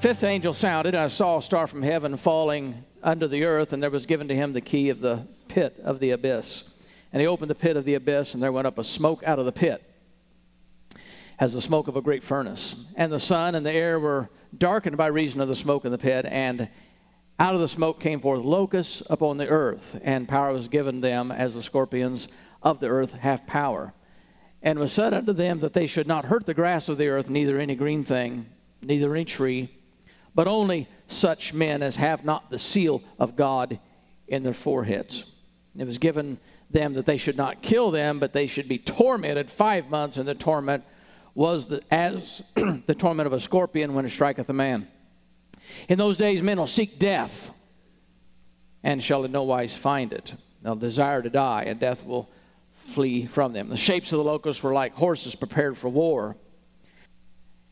Fifth angel sounded, and I saw a star from heaven falling under the earth, and there was given to him the key of the pit of the abyss. And he opened the pit of the abyss, and there went up a smoke out of the pit, as the smoke of a great furnace. And the sun and the air were darkened by reason of the smoke in the pit, and out of the smoke came forth locusts upon the earth, and power was given them as the scorpions of the earth have power. And was said unto them that they should not hurt the grass of the earth, neither any green thing, neither any tree but only such men as have not the seal of God in their foreheads. It was given them that they should not kill them, but they should be tormented five months, and the torment was the, as the torment of a scorpion when it striketh a man. In those days, men will seek death, and shall in no wise find it. They'll desire to die, and death will flee from them. The shapes of the locusts were like horses prepared for war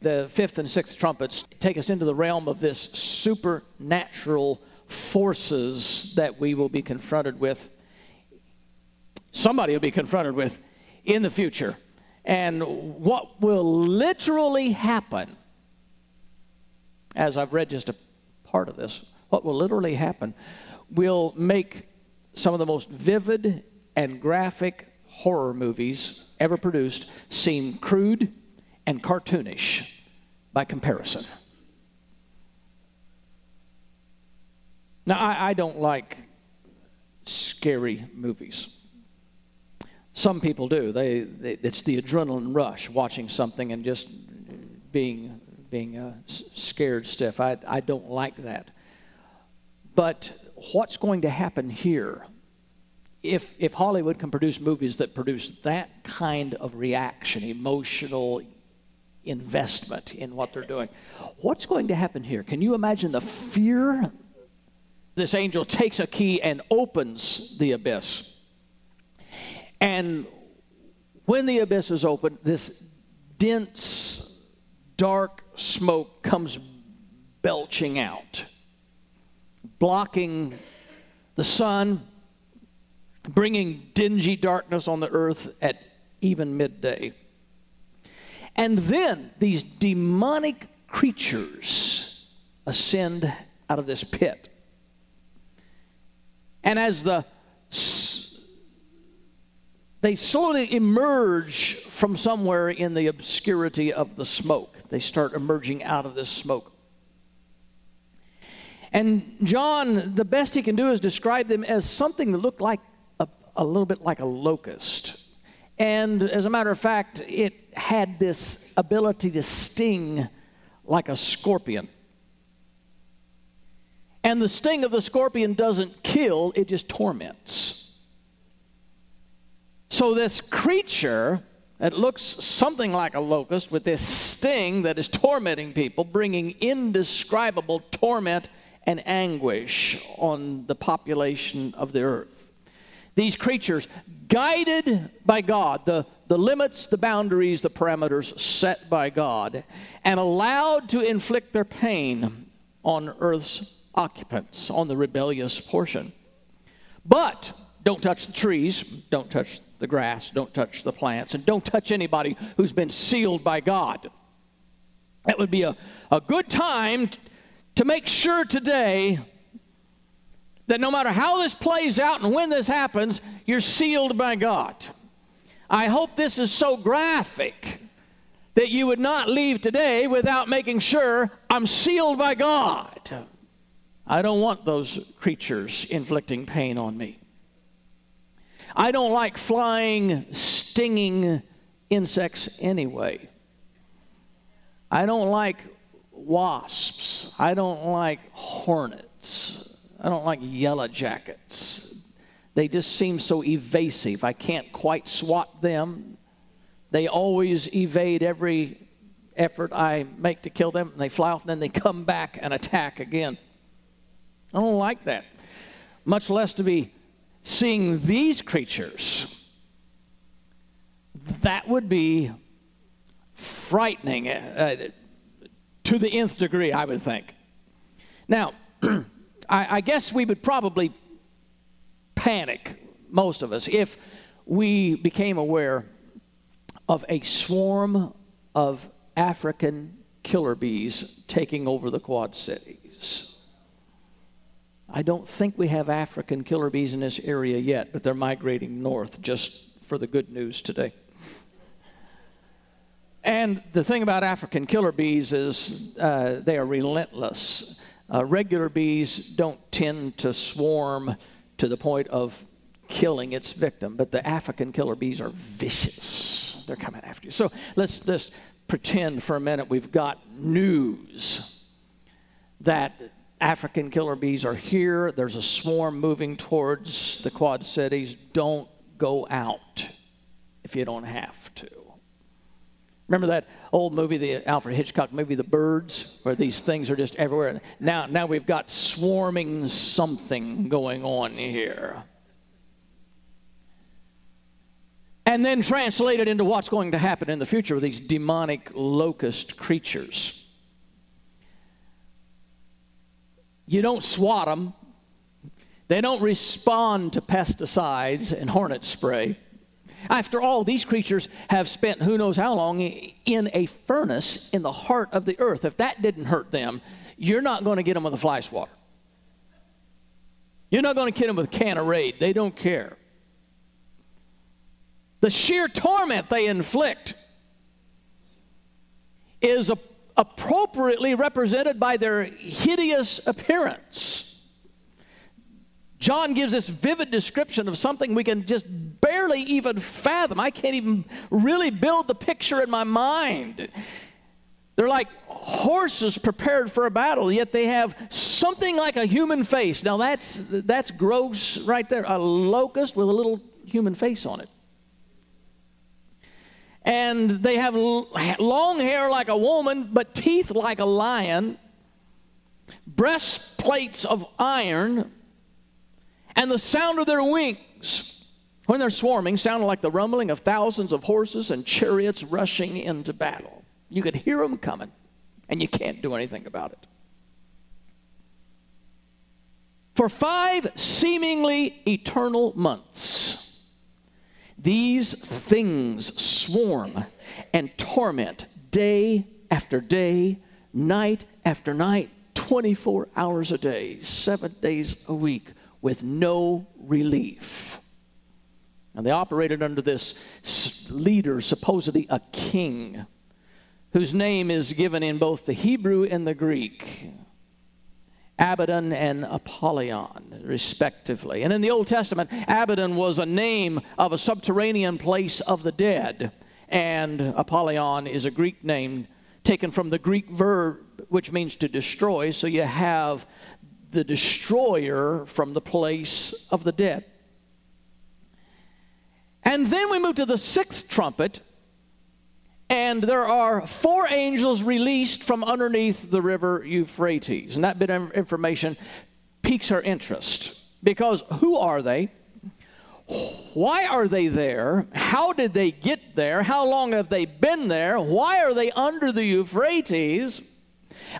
the fifth and sixth trumpets take us into the realm of this supernatural forces that we will be confronted with. Somebody will be confronted with in the future. And what will literally happen, as I've read just a part of this, what will literally happen will make some of the most vivid and graphic horror movies ever produced seem crude and cartoonish by comparison. Now, I, I don't like scary movies. Some people do. They, they, it's the adrenaline rush, watching something and just being being uh, scared stiff. I, I don't like that. But what's going to happen here if, if Hollywood can produce movies that produce that kind of reaction, emotional, investment in what they're doing. What's going to happen here? Can you imagine the fear? This angel takes a key and opens the abyss. And when the abyss is opened, this dense, dark smoke comes belching out, blocking the sun, bringing dingy darkness on the earth at even midday. And then these demonic creatures ascend out of this pit. And as the they slowly emerge from somewhere in the obscurity of the smoke. They start emerging out of this smoke. And John, the best he can do is describe them as something that looked like a, a little bit like a locust. And as a matter of fact, it had this ability to sting like a scorpion. And the sting of the scorpion doesn't kill, it just torments. So, this creature that looks something like a locust with this sting that is tormenting people, bringing indescribable torment and anguish on the population of the earth. These creatures, guided by God, the the limits, the boundaries, the parameters set by God, and allowed to inflict their pain on earth's occupants, on the rebellious portion. But don't touch the trees, don't touch the grass, don't touch the plants, and don't touch anybody who's been sealed by God. That would be a, a good time to make sure today that no matter how this plays out and when this happens, you're sealed by God. I hope this is so graphic that you would not leave today without making sure I'm sealed by God. I don't want those creatures inflicting pain on me. I don't like flying, stinging insects anyway. I don't like wasps. I don't like hornets. I don't like yellow jackets. They just seem so evasive. I can't quite swat them. They always evade every effort I make to kill them, and they fly off, and then they come back and attack again. I don't like that. Much less to be seeing these creatures. That would be frightening uh, to the nth degree, I would think. Now, I, I guess we would probably panic, most of us, if we became aware of a swarm of African killer bees taking over the Quad Cities. I don't think we have African killer bees in this area yet, but they're migrating north just for the good news today. And the thing about African killer bees is uh, they are relentless. Uh, regular bees don't tend to swarm to the point of killing its victim, but the African killer bees are vicious. They're coming after you. So let's just pretend for a minute we've got news that African killer bees are here. There's a swarm moving towards the Quad Cities. Don't go out if you don't have. Remember that old movie, the Alfred Hitchcock movie, The Birds, where these things are just everywhere. Now, now we've got swarming something going on here. And then translated into what's going to happen in the future with these demonic locust creatures. You don't swat them. They don't respond to pesticides and hornet spray. After all, these creatures have spent who knows how long in a furnace in the heart of the earth. If that didn't hurt them, you're not going to get them with a fly swatter. You're not going to get them with a can of Raid. They don't care. The sheer torment they inflict is a, appropriately represented by their hideous appearance. John gives this vivid description of something we can just barely even fathom. I can't even really build the picture in my mind. They're like horses prepared for a battle, yet they have something like a human face. Now that's that's gross right there. A locust with a little human face on it. And they have long hair like a woman, but teeth like a lion, breastplates of iron, and the sound of their wings when they're swarming sounded like the rumbling of thousands of horses and chariots rushing into battle. You could hear them coming, and you can't do anything about it. For five seemingly eternal months, these things swarm and torment day after day, night after night, 24 hours a day, seven days a week, with no relief. And they operated under this leader, supposedly a king, whose name is given in both the Hebrew and the Greek. Abaddon and Apollyon, respectively. And in the Old Testament, Abaddon was a name of a subterranean place of the dead, and Apollyon is a Greek name taken from the Greek verb which means to destroy. So you have the destroyer from the place of the dead. And then we move to the sixth trumpet, and there are four angels released from underneath the river Euphrates. And that bit of information piques our interest because who are they? Why are they there? How did they get there? How long have they been there? Why are they under the Euphrates?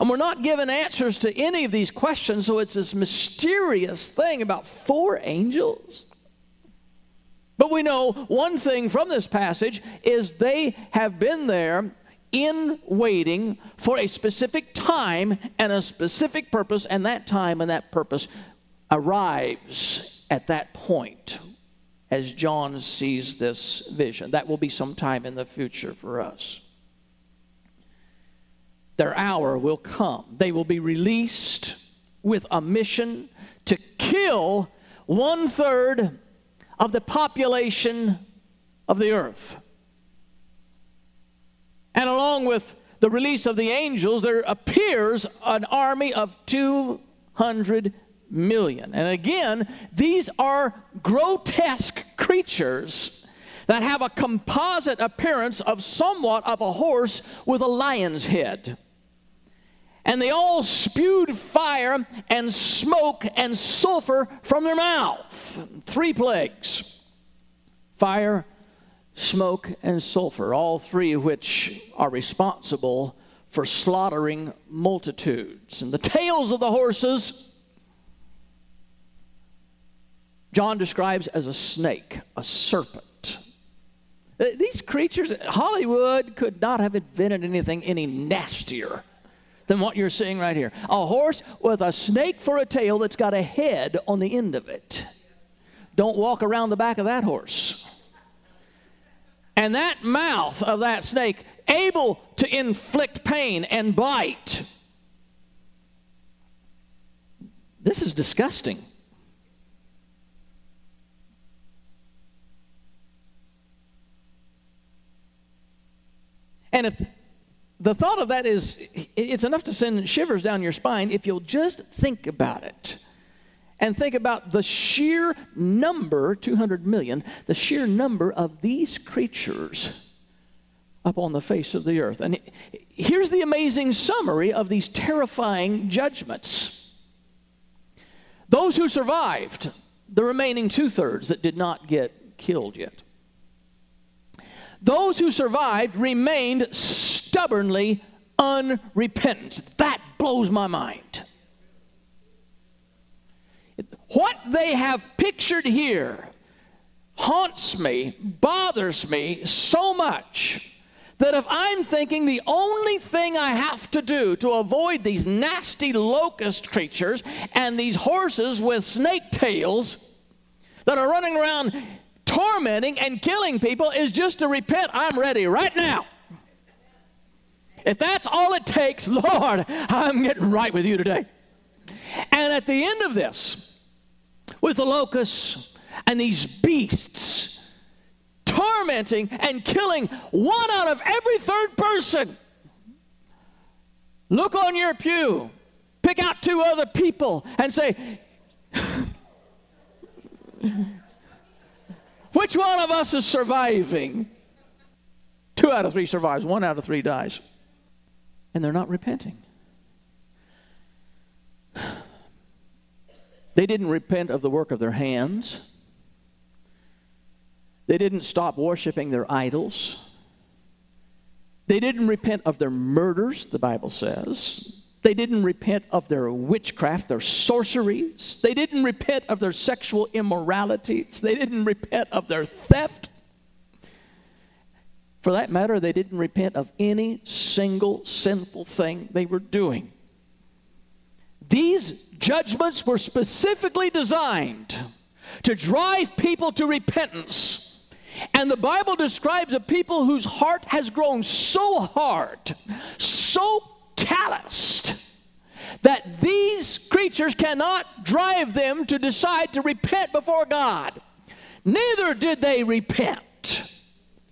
And we're not given answers to any of these questions, so it's this mysterious thing about four angels. But we know one thing from this passage is they have been there in waiting for a specific time and a specific purpose, and that time and that purpose arrives at that point as John sees this vision. That will be sometime in the future for us their hour will come. They will be released with a mission to kill one third of the population of the earth. And along with the release of the angels, there appears an army of 200 million. And again, these are grotesque creatures that have a composite appearance of somewhat of a horse with a lion's head. And they all spewed fire and smoke and sulfur from their mouth. Three plagues fire, smoke, and sulfur, all three of which are responsible for slaughtering multitudes. And the tails of the horses, John describes as a snake, a serpent. These creatures, Hollywood could not have invented anything any nastier than what you're seeing right here. A horse with a snake for a tail that's got a head on the end of it. Don't walk around the back of that horse. And that mouth of that snake, able to inflict pain and bite. This is disgusting. And if the thought of that is, it's enough to send shivers down your spine if you'll just think about it. And think about the sheer number 200 million the sheer number of these creatures up on the face of the earth. And here's the amazing summary of these terrifying judgments. Those who survived the remaining two-thirds that did not get killed yet. Those who survived remained stubbornly unrepentant. That blows my mind. What they have pictured here haunts me, bothers me so much that if I'm thinking the only thing I have to do to avoid these nasty locust creatures and these horses with snake tails that are running around tormenting and killing people is just to repent, I'm ready right now. If that's all it takes, Lord, I'm getting right with you today. And at the end of this, with the locusts and these beasts, tormenting and killing one out of every third person. Look on your pew, pick out two other people, and say, Which one of us is surviving? Two out of three survives, one out of three dies. And they're not repenting. They didn't repent of the work of their hands. They didn't stop worshiping their idols. They didn't repent of their murders, the Bible says. They didn't repent of their witchcraft, their sorceries. They didn't repent of their sexual immoralities. They didn't repent of their theft. For that matter, they didn't repent of any single sinful thing they were doing. These judgments were specifically designed to drive people to repentance. And the Bible describes a people whose heart has grown so hard, so calloused, that these creatures cannot drive them to decide to repent before God. Neither did they repent.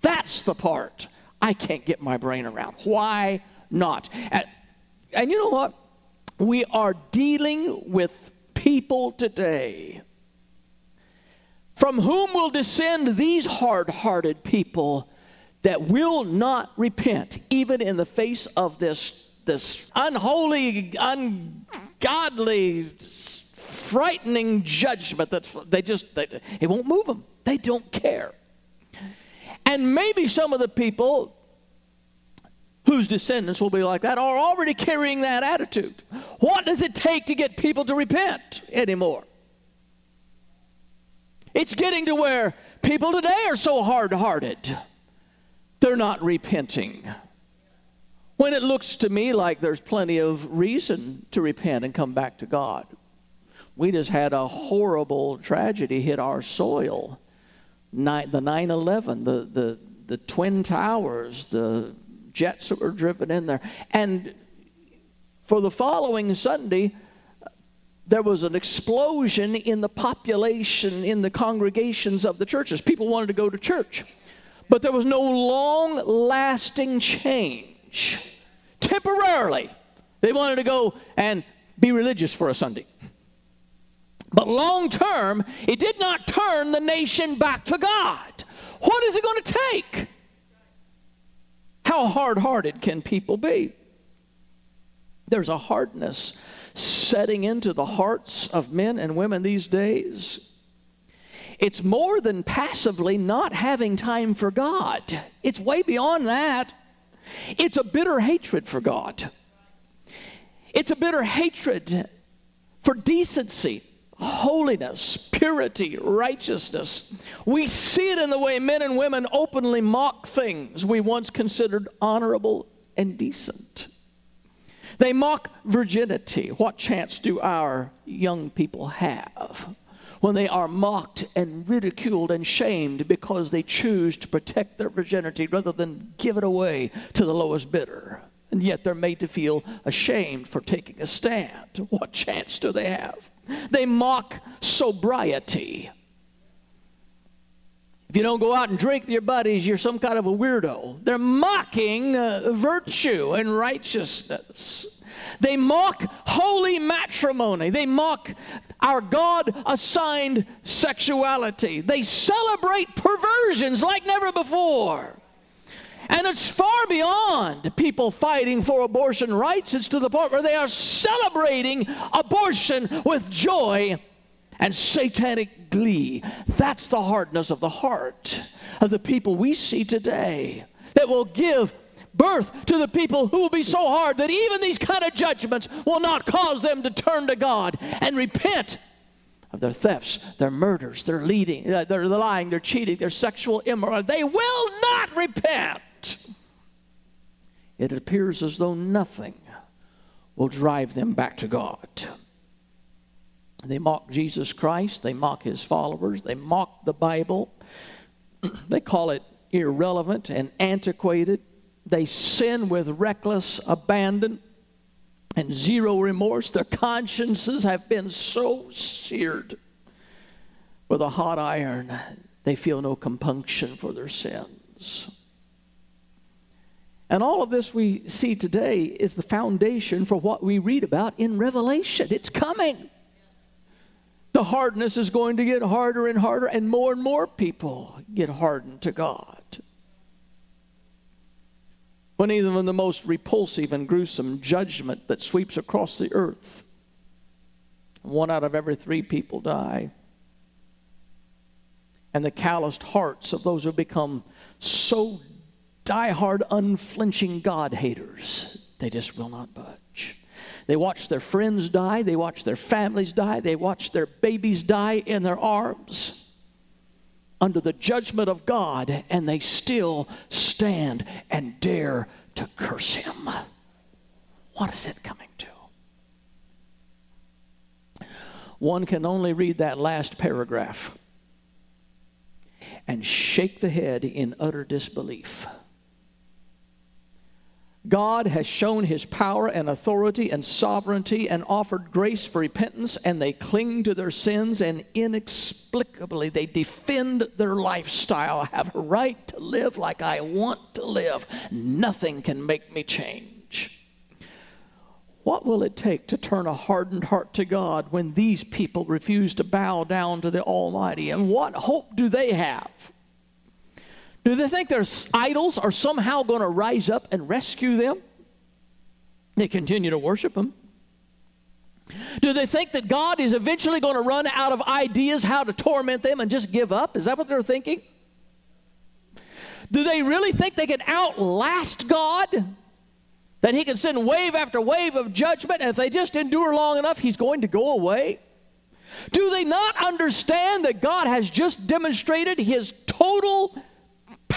That's the part I can't get my brain around. Why not? And, and you know what? we are dealing with people today from whom will descend these hard hearted people that will not repent, even in the face of this, this unholy, ungodly, frightening judgment that they just, they, it won't move them. They don't care. And maybe some of the people whose descendants will be like that are already carrying that attitude. What does it take to get people to repent anymore? It's getting to where people today are so hard hearted, they're not repenting. When it looks to me like there's plenty of reason to repent and come back to God. We just had a horrible tragedy hit our soil. The 9 11, the, the, the Twin Towers, the jets that were driven in there. And for the following Sunday, there was an explosion in the population, in the congregations of the churches. People wanted to go to church, but there was no long lasting change. Temporarily, they wanted to go and be religious for a Sunday. But long term, it did not turn the nation back to God. What is it going to take? How hard hearted can people be? There's a hardness setting into the hearts of men and women these days. It's more than passively not having time for God, it's way beyond that. It's a bitter hatred for God. It's a bitter hatred for decency, holiness, purity, righteousness. We see it in the way men and women openly mock things we once considered honorable and decent. They mock virginity. What chance do our young people have when they are mocked and ridiculed and shamed because they choose to protect their virginity rather than give it away to the lowest bidder? And yet they're made to feel ashamed for taking a stand. What chance do they have? They mock sobriety. If you don't go out and drink with your buddies, you're some kind of a weirdo. They're mocking uh, virtue and righteousness. They mock holy matrimony. They mock our God assigned sexuality. They celebrate perversions like never before. And it's far beyond people fighting for abortion rights. It's to the point where they are celebrating abortion with joy and satanic glee. That's the hardness of the heart of the people we see today that will give birth to the people who will be so hard that even these kind of judgments will not cause them to turn to God and repent of their thefts, their murders, their leading, uh, their lying, their cheating, their sexual immorality. They will not repent it appears as though nothing will drive them back to God. They mock Jesus Christ, they mock his followers, they mock the Bible, they call it irrelevant and antiquated. They sin with reckless abandon and zero remorse. Their consciences have been so seared with a hot iron, they feel no compunction for their sins. And all of this we see today is the foundation for what we read about in Revelation. It's coming. The hardness is going to get harder and harder, and more and more people get hardened to God. When even the most repulsive and gruesome judgment that sweeps across the earth, one out of every three people die. And the calloused hearts of those who become so die-hard, unflinching God haters. They just will not budge. They watch their friends die, they watch their families die, they watch their babies die in their arms under the judgment of God, and they still stand and dare to curse Him. What is it coming to? One can only read that last paragraph and shake the head in utter disbelief. God has shown his power and authority and sovereignty and offered grace for repentance, and they cling to their sins and inexplicably they defend their lifestyle. I have a right to live like I want to live. Nothing can make me change. What will it take to turn a hardened heart to God when these people refuse to bow down to the Almighty? And what hope do they have? Do they think their idols are somehow going to rise up and rescue them? They continue to worship them. Do they think that God is eventually going to run out of ideas how to torment them and just give up? Is that what they're thinking? Do they really think they can outlast God? That He can send wave after wave of judgment, and if they just endure long enough, He's going to go away? Do they not understand that God has just demonstrated His total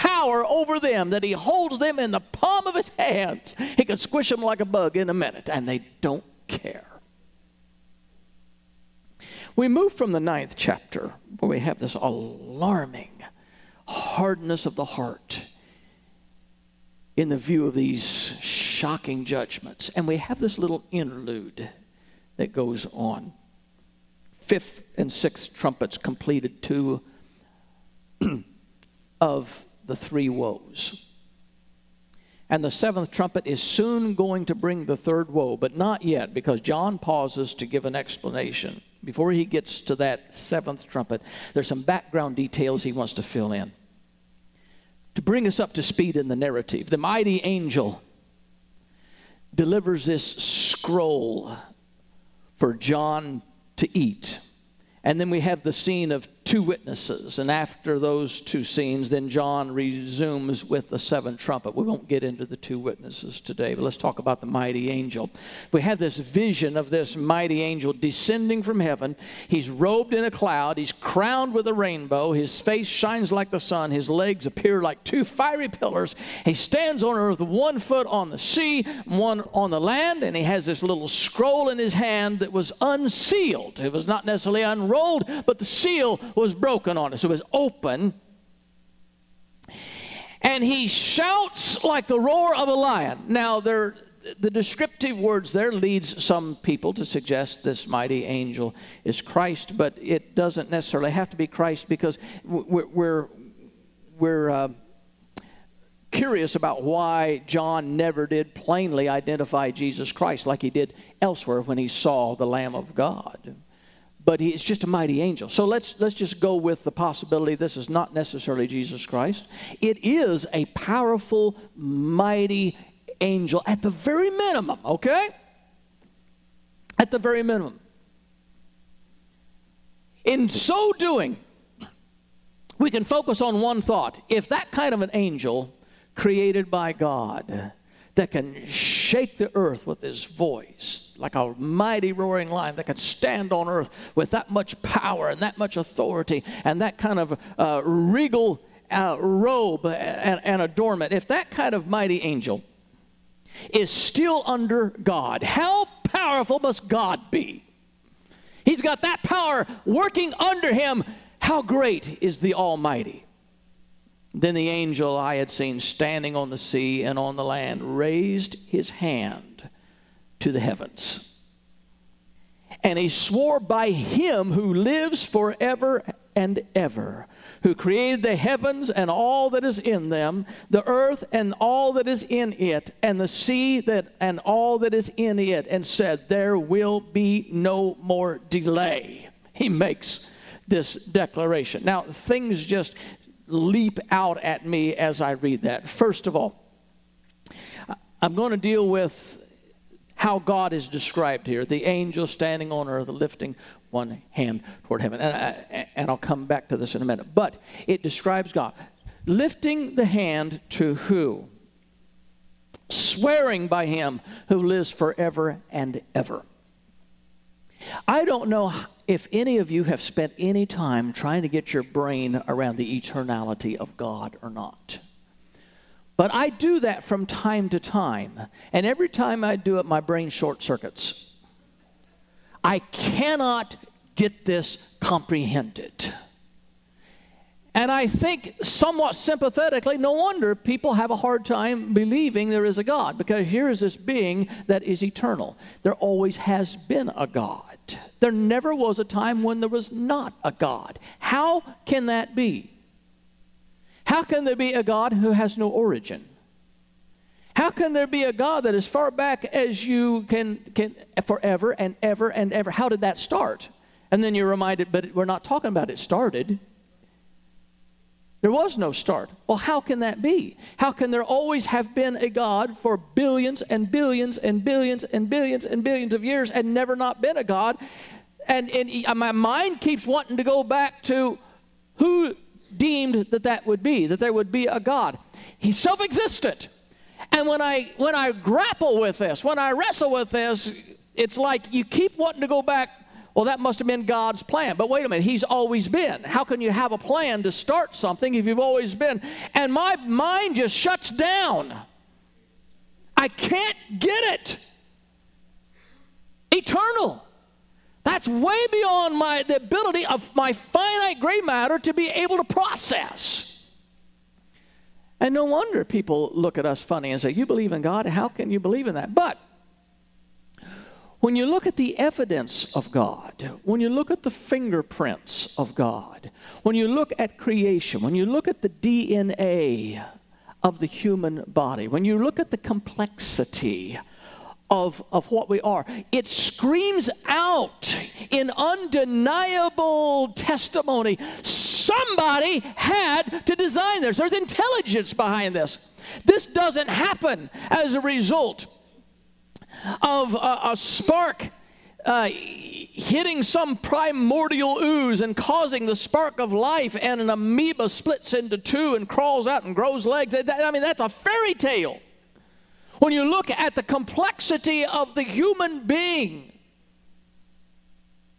power over them that he holds them in the palm of his hands. He can squish them like a bug in a minute, and they don't care. We move from the ninth chapter, where we have this alarming hardness of the heart in the view of these shocking judgments. And we have this little interlude that goes on. Fifth and sixth trumpets completed two of the three woes. And the seventh trumpet is soon going to bring the third woe, but not yet, because John pauses to give an explanation. before he gets to that seventh trumpet, there's some background details he wants to fill in. To bring us up to speed in the narrative, the mighty angel delivers this scroll for John to eat. And then we have the scene of two witnesses. And after those two scenes, then John resumes with the seventh trumpet. We won't get into the two witnesses today, but let's talk about the mighty angel. We have this vision of this mighty angel descending from heaven. He's robed in a cloud, he's crowned with a rainbow, his face shines like the sun, his legs appear like two fiery pillars. He stands on earth, one foot on the sea, one on the land, and he has this little scroll in his hand that was unsealed. It was not necessarily unrolled, but the seal was broken on us. It was open. And he shouts like the roar of a lion. Now, there, the descriptive words there leads some people to suggest this mighty angel is Christ, but it doesn't necessarily have to be Christ because we're, we're, we're uh, curious about why John never did plainly identify Jesus Christ like he did elsewhere when he saw the Lamb of God but he's just a mighty angel. So let's let's just go with the possibility this is not necessarily Jesus Christ. It is a powerful, mighty angel at the very minimum, okay? At the very minimum. In so doing, we can focus on one thought. If that kind of an angel created by God that can shake the earth with his voice, like a mighty roaring lion that can stand on earth with that much power and that much authority and that kind of uh, regal uh, robe and, and adornment. If that kind of mighty angel is still under God, how powerful must God be? He's got that power working under him. How great is the Almighty? Then the angel I had seen standing on the sea and on the land raised his hand to the heavens. And he swore by him who lives forever and ever, who created the heavens and all that is in them, the earth and all that is in it, and the sea that and all that is in it, and said, There will be no more delay. He makes this declaration. Now, things just leap out at me as I read that. First of all, I'm going to deal with how God is described here the angel standing on earth, lifting one hand toward heaven. And, I, and I'll come back to this in a minute. But it describes God lifting the hand to who? Swearing by him who lives forever and ever. I don't know if any of you have spent any time trying to get your brain around the eternality of God or not. But I do that from time to time. And every time I do it, my brain short circuits. I cannot get this comprehended. And I think, somewhat sympathetically, no wonder people have a hard time believing there is a God, because here is this being that is eternal. There always has been a God. There never was a time when there was not a God. How can that be? How can there be a God who has no origin? How can there be a God that as far back as you can, can forever and ever and ever? How did that start? And then you're reminded, but we're not talking about it started. There was no start. Well, how can that be? How can there always have been a God for billions and billions and billions and billions and billions of years and never not been a God? And, and uh, my mind keeps wanting to go back to who deemed that that would be, that there would be a God. He's self existent. And when I, when I grapple with this, when I wrestle with this, it's like you keep wanting to go back well, that must have been God's plan. But wait a minute, He's always been. How can you have a plan to start something if you've always been? And my mind just shuts down. I can't get it. Eternal. That's way beyond my, the ability of my finite gray matter to be able to process. And no wonder people look at us funny and say, You believe in God? How can you believe in that? But when you look at the evidence of God, when you look at the fingerprints of God, when you look at creation, when you look at the DNA of the human body, when you look at the complexity of, of what we are. It screams out in undeniable testimony somebody had to design this. There's intelligence behind this. This doesn't happen as a result of a, a spark uh, hitting some primordial ooze and causing the spark of life, and an amoeba splits into two and crawls out and grows legs. I mean, that's a fairy tale. When you look at the complexity of the human being,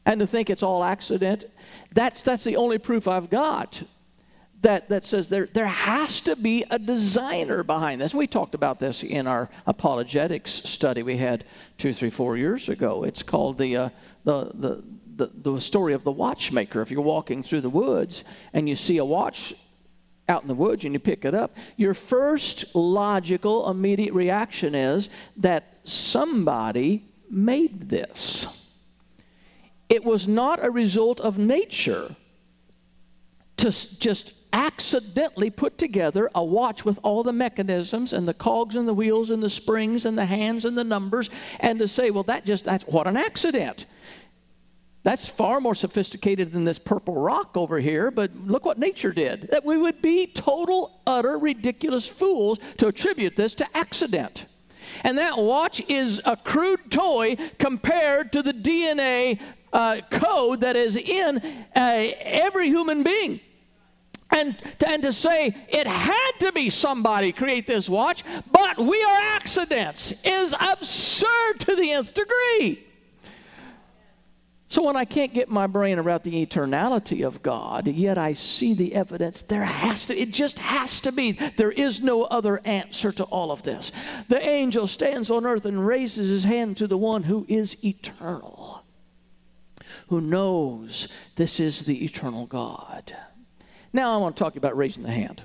and to think it's all accident, that's, that's the only proof I've got that, that says there, there has to be a designer behind this. We talked about this in our apologetics study we had two, three, four years ago. It's called the, uh, the, the, the, the story of the watchmaker. If you're walking through the woods and you see a watch out in the woods and you pick it up, your first logical, immediate reaction is that somebody made this. It was not a result of nature to just accidentally put together a watch with all the mechanisms and the cogs and the wheels and the springs and the hands and the numbers and to say, well, that just, that's what an accident. That's far more sophisticated than this purple rock over here, but look what nature did. That we would be total, utter, ridiculous fools to attribute this to accident. And that watch is a crude toy compared to the DNA uh, code that is in uh, every human being. And, and to say it had to be somebody create this watch, but we are accidents is absurd to the nth degree. So when I can't get my brain around the eternality of God, yet I see the evidence, there has to, it just has to be. There is no other answer to all of this. The angel stands on earth and raises his hand to the one who is eternal, who knows this is the eternal God. Now I want to talk about raising the hand.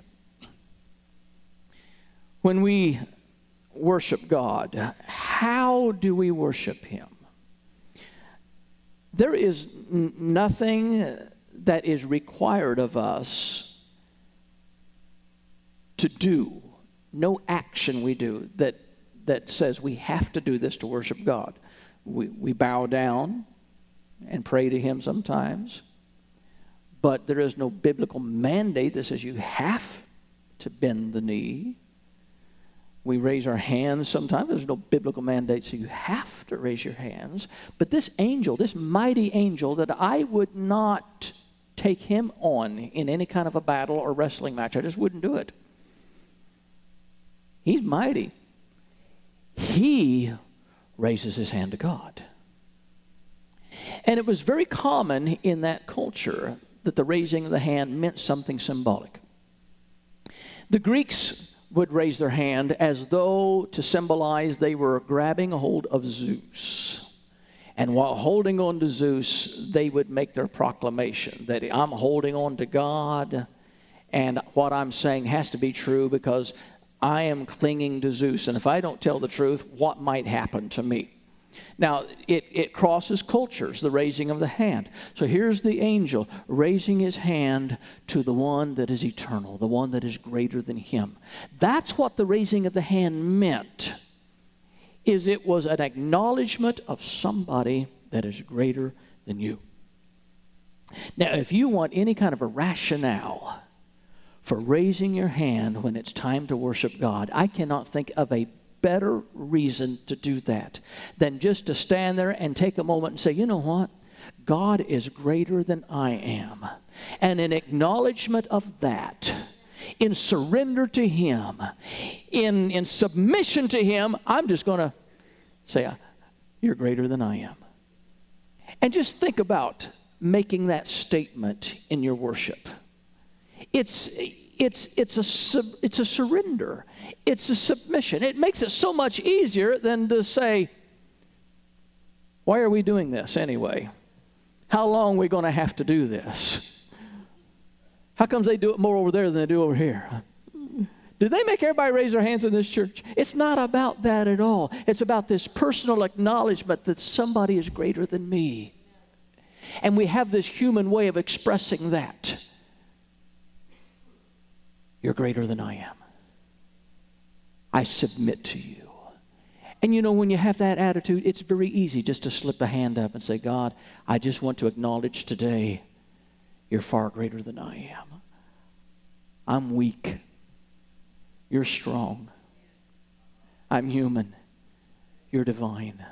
When we worship God, how do we worship Him? There is n- nothing that is required of us to do, no action we do that, that says we have to do this to worship God. We, we bow down and pray to Him sometimes, but there is no biblical mandate that says you have to bend the knee. We raise our hands sometimes. There's no biblical mandate, so you have to raise your hands. But this angel, this mighty angel, that I would not take him on in any kind of a battle or wrestling match, I just wouldn't do it. He's mighty. He raises his hand to God. And it was very common in that culture that the raising of the hand meant something symbolic. The Greeks would raise their hand as though to symbolize they were grabbing a hold of Zeus. And while holding on to Zeus, they would make their proclamation that I'm holding on to God, and what I'm saying has to be true because I am clinging to Zeus. And if I don't tell the truth, what might happen to me? Now, it, it crosses cultures, the raising of the hand. So here's the angel raising his hand to the one that is eternal, the one that is greater than him. That's what the raising of the hand meant. Is it was an acknowledgement of somebody that is greater than you. Now, if you want any kind of a rationale for raising your hand when it's time to worship God, I cannot think of a better reason to do that than just to stand there and take a moment and say, you know what? God is greater than I am. And in acknowledgement of that, in surrender to Him, in, in submission to Him, I'm just going to say, uh, You're greater than I am. And just think about making that statement in your worship. It's it's, it's, a, it's a surrender, it's a submission. It makes it so much easier than to say, Why are we doing this anyway? How long are we going to have to do this? How comes they do it more over there than they do over here? Do they make everybody raise their hands in this church? It's not about that at all. It's about this personal acknowledgement that somebody is greater than me. And we have this human way of expressing that. You're greater than I am. I submit to you. And you know, when you have that attitude, it's very easy just to slip a hand up and say, God, I just want to acknowledge today you're far greater than I am. I'm weak. You're strong. I'm human. You're divine.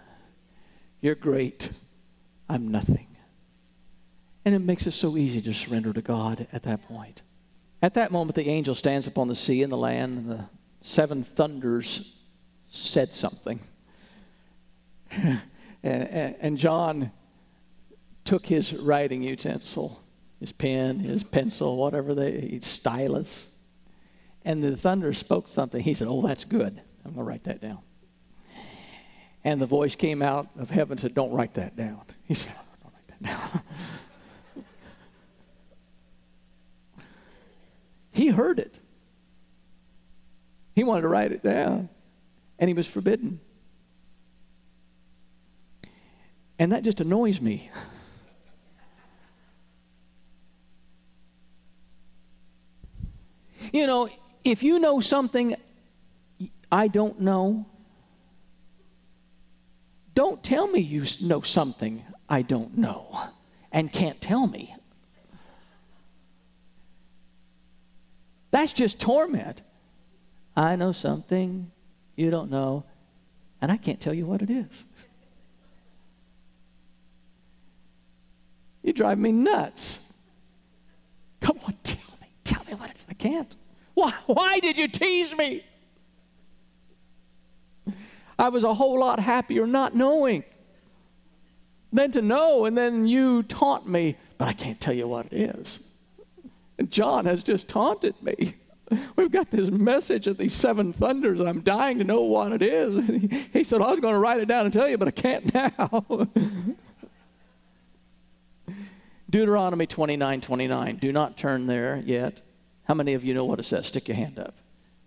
You're great. I'm nothing. And it makes it so easy to surrender to God at that point. At that moment, the angel stands upon the sea and the land, and the seven thunders said something. and, and, John took his writing utensil, his pen, his pencil, whatever they, stylus, and the thunder spoke something. He said, Oh, that's good. I'm going to write that down. And the voice came out of heaven said, Don't write that down. He said, Don't write that down. he heard it. He wanted to write it down, and he was forbidden. And that just annoys me. you know, if you know something I don't know, don't tell me you know something I don't know and can't tell me. That's just torment. I know something you don't know, and I can't tell you what it is. You drive me nuts. Come on, tell me. Tell me what it is. I can't. Why, why did you tease me? I was a whole lot happier not knowing than to know, and then you taunt me, but I can't tell you what it is. And John has just taunted me. We've got this message of these seven thunders, and I'm dying to know what it is. He, he said, I was going to write it down and tell you, but I can't now. Deuteronomy 29 29. Do not turn there yet. How many of you know what it says? Stick your hand up.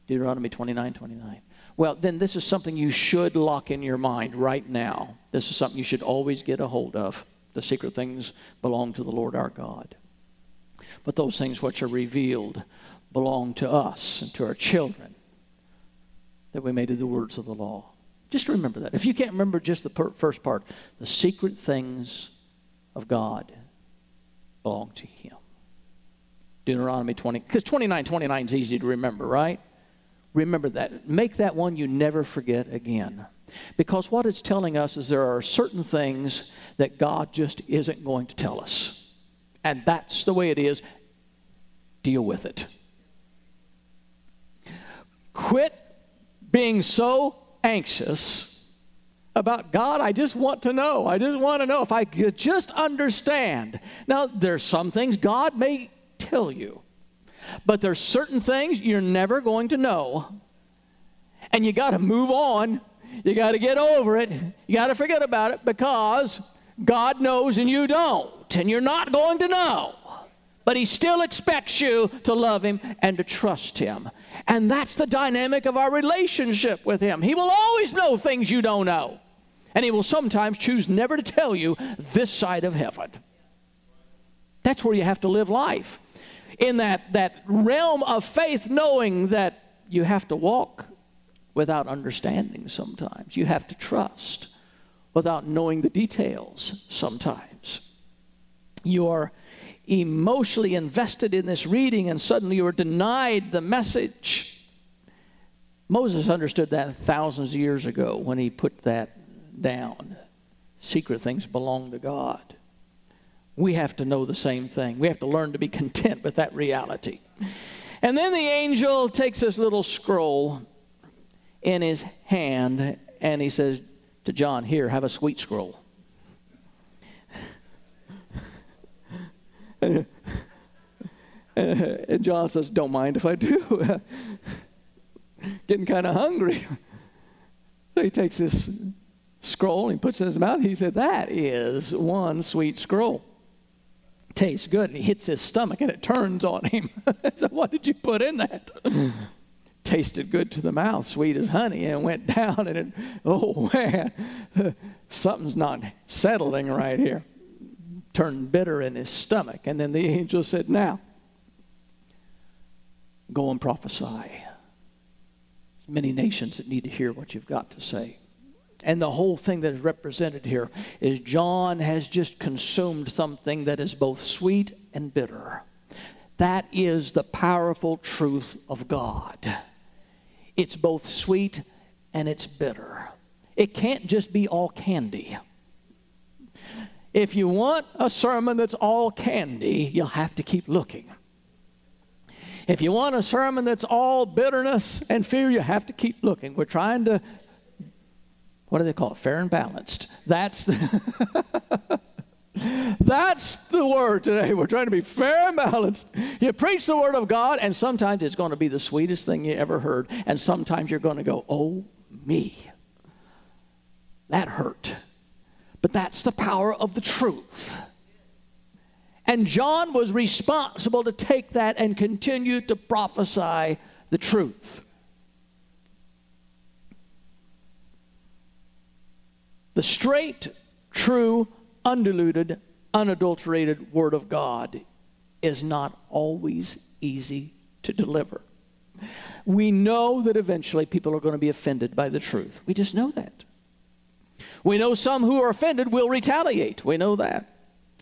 Deuteronomy 29 29. Well, then this is something you should lock in your mind right now. This is something you should always get a hold of. The secret things belong to the Lord our God. But those things which are revealed belong to us and to our children, that we may do the words of the law. Just remember that. If you can't remember just the per- first part, the secret things of God belong to Him. Deuteronomy 20, because 29 29 is easy to remember, right? Remember that. Make that one you never forget again. Because what it's telling us is there are certain things that God just isn't going to tell us. And that's the way it is. Deal with it. Quit being so anxious about God. I just want to know. I just want to know if I could just understand. Now, there's some things God may tell you. But there's certain things you're never going to know. And you got to move on. You got to get over it. You got to forget about it because God knows and you don't. And you're not going to know. But He still expects you to love Him and to trust Him. And that's the dynamic of our relationship with Him. He will always know things you don't know. And He will sometimes choose never to tell you this side of heaven. That's where you have to live life in that, that realm of faith, knowing that you have to walk without understanding sometimes. You have to trust without knowing the details sometimes. You are emotionally invested in this reading and suddenly you are denied the message. Moses understood that thousands of years ago when he put that down. Secret things belong to God we have to know the same thing. We have to learn to be content with that reality. And then the angel takes this little scroll in his hand and he says to John, Here, have a sweet scroll. and John says, Don't mind if I do. Getting kind of hungry. So he takes this scroll and he puts it in his mouth. He said, That is one sweet scroll tastes good. And he hits his stomach and it turns on him. so, what did you put in that? Tasted good to the mouth, sweet as honey, and went down. And it, oh man, something's not settling right here. Turned bitter in his stomach. And then the angel said, Now, go and prophesy. There's many nations that need to hear what you've got to say. And the whole thing that is represented here is John has just consumed something that is both sweet and bitter. That is the powerful truth of God. It's both sweet and it's bitter. It can't just be all candy. If you want a sermon that's all candy, you'll have to keep looking. If you want a sermon that's all bitterness and fear, you have to keep looking. We're trying to, what do they call it? Fair and balanced. That's. the That's the word today. We're trying to be fair and balanced. You preach the word of God, and sometimes it's going to be the sweetest thing you ever heard, and sometimes you're going to go, oh, me. That hurt. But that's the power of the truth. And John was responsible to take that and continue to prophesy the truth. The straight, true, undiluted, unadulterated Word of God is not always easy to deliver. We know that eventually people are going to be offended by the truth. We just know that. We know some who are offended will retaliate. We know that.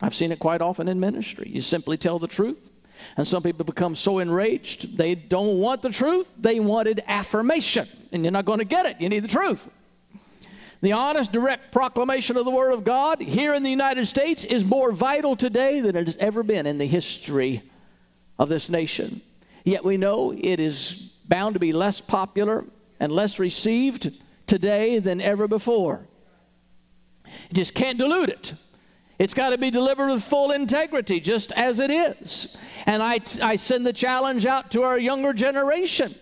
I've seen it quite often in ministry. You simply tell the truth, and some people become so enraged they don't want the truth, they wanted affirmation. And you're not going to get it. You need the truth. The honest, direct proclamation of the Word of God here in the United States is more vital today than it has ever been in the history of this nation. Yet we know it is bound to be less popular and less received today than ever before. You just can't dilute it. It's got to be delivered with full integrity, just as it is. And I, I send the challenge out to our younger generation.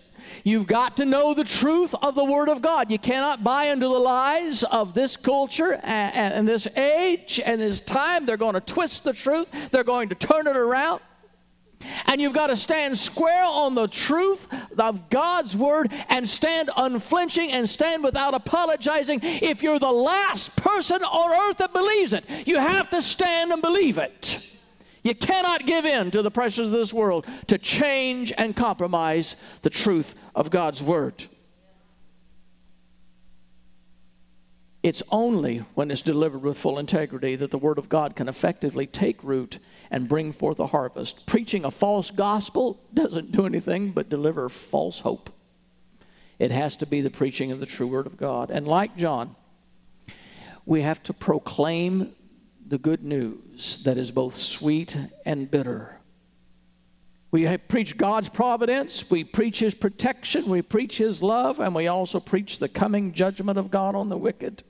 You've got to know the truth of the Word of God. You cannot buy into the lies of this culture and, and this age and this time. They're going to twist the truth, they're going to turn it around. And you've got to stand square on the truth of God's word and stand unflinching and stand without apologizing. If you're the last person on earth that believes it, you have to stand and believe it. You cannot give in to the pressures of this world to change and compromise the truth of God's Word. It's only when it's delivered with full integrity that the Word of God can effectively take root and bring forth a harvest. Preaching a false gospel doesn't do anything but deliver false hope. It has to be the preaching of the true Word of God. And like John, we have to proclaim the good news that is both sweet and bitter. We preach God's providence, we preach His protection, we preach His love, and we also preach the coming judgment of God on the wicked.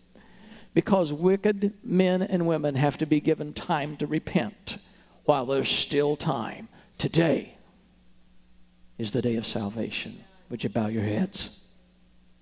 Because wicked men and women have to be given time to repent while there's still time. Today is the day of salvation. Would you bow your heads?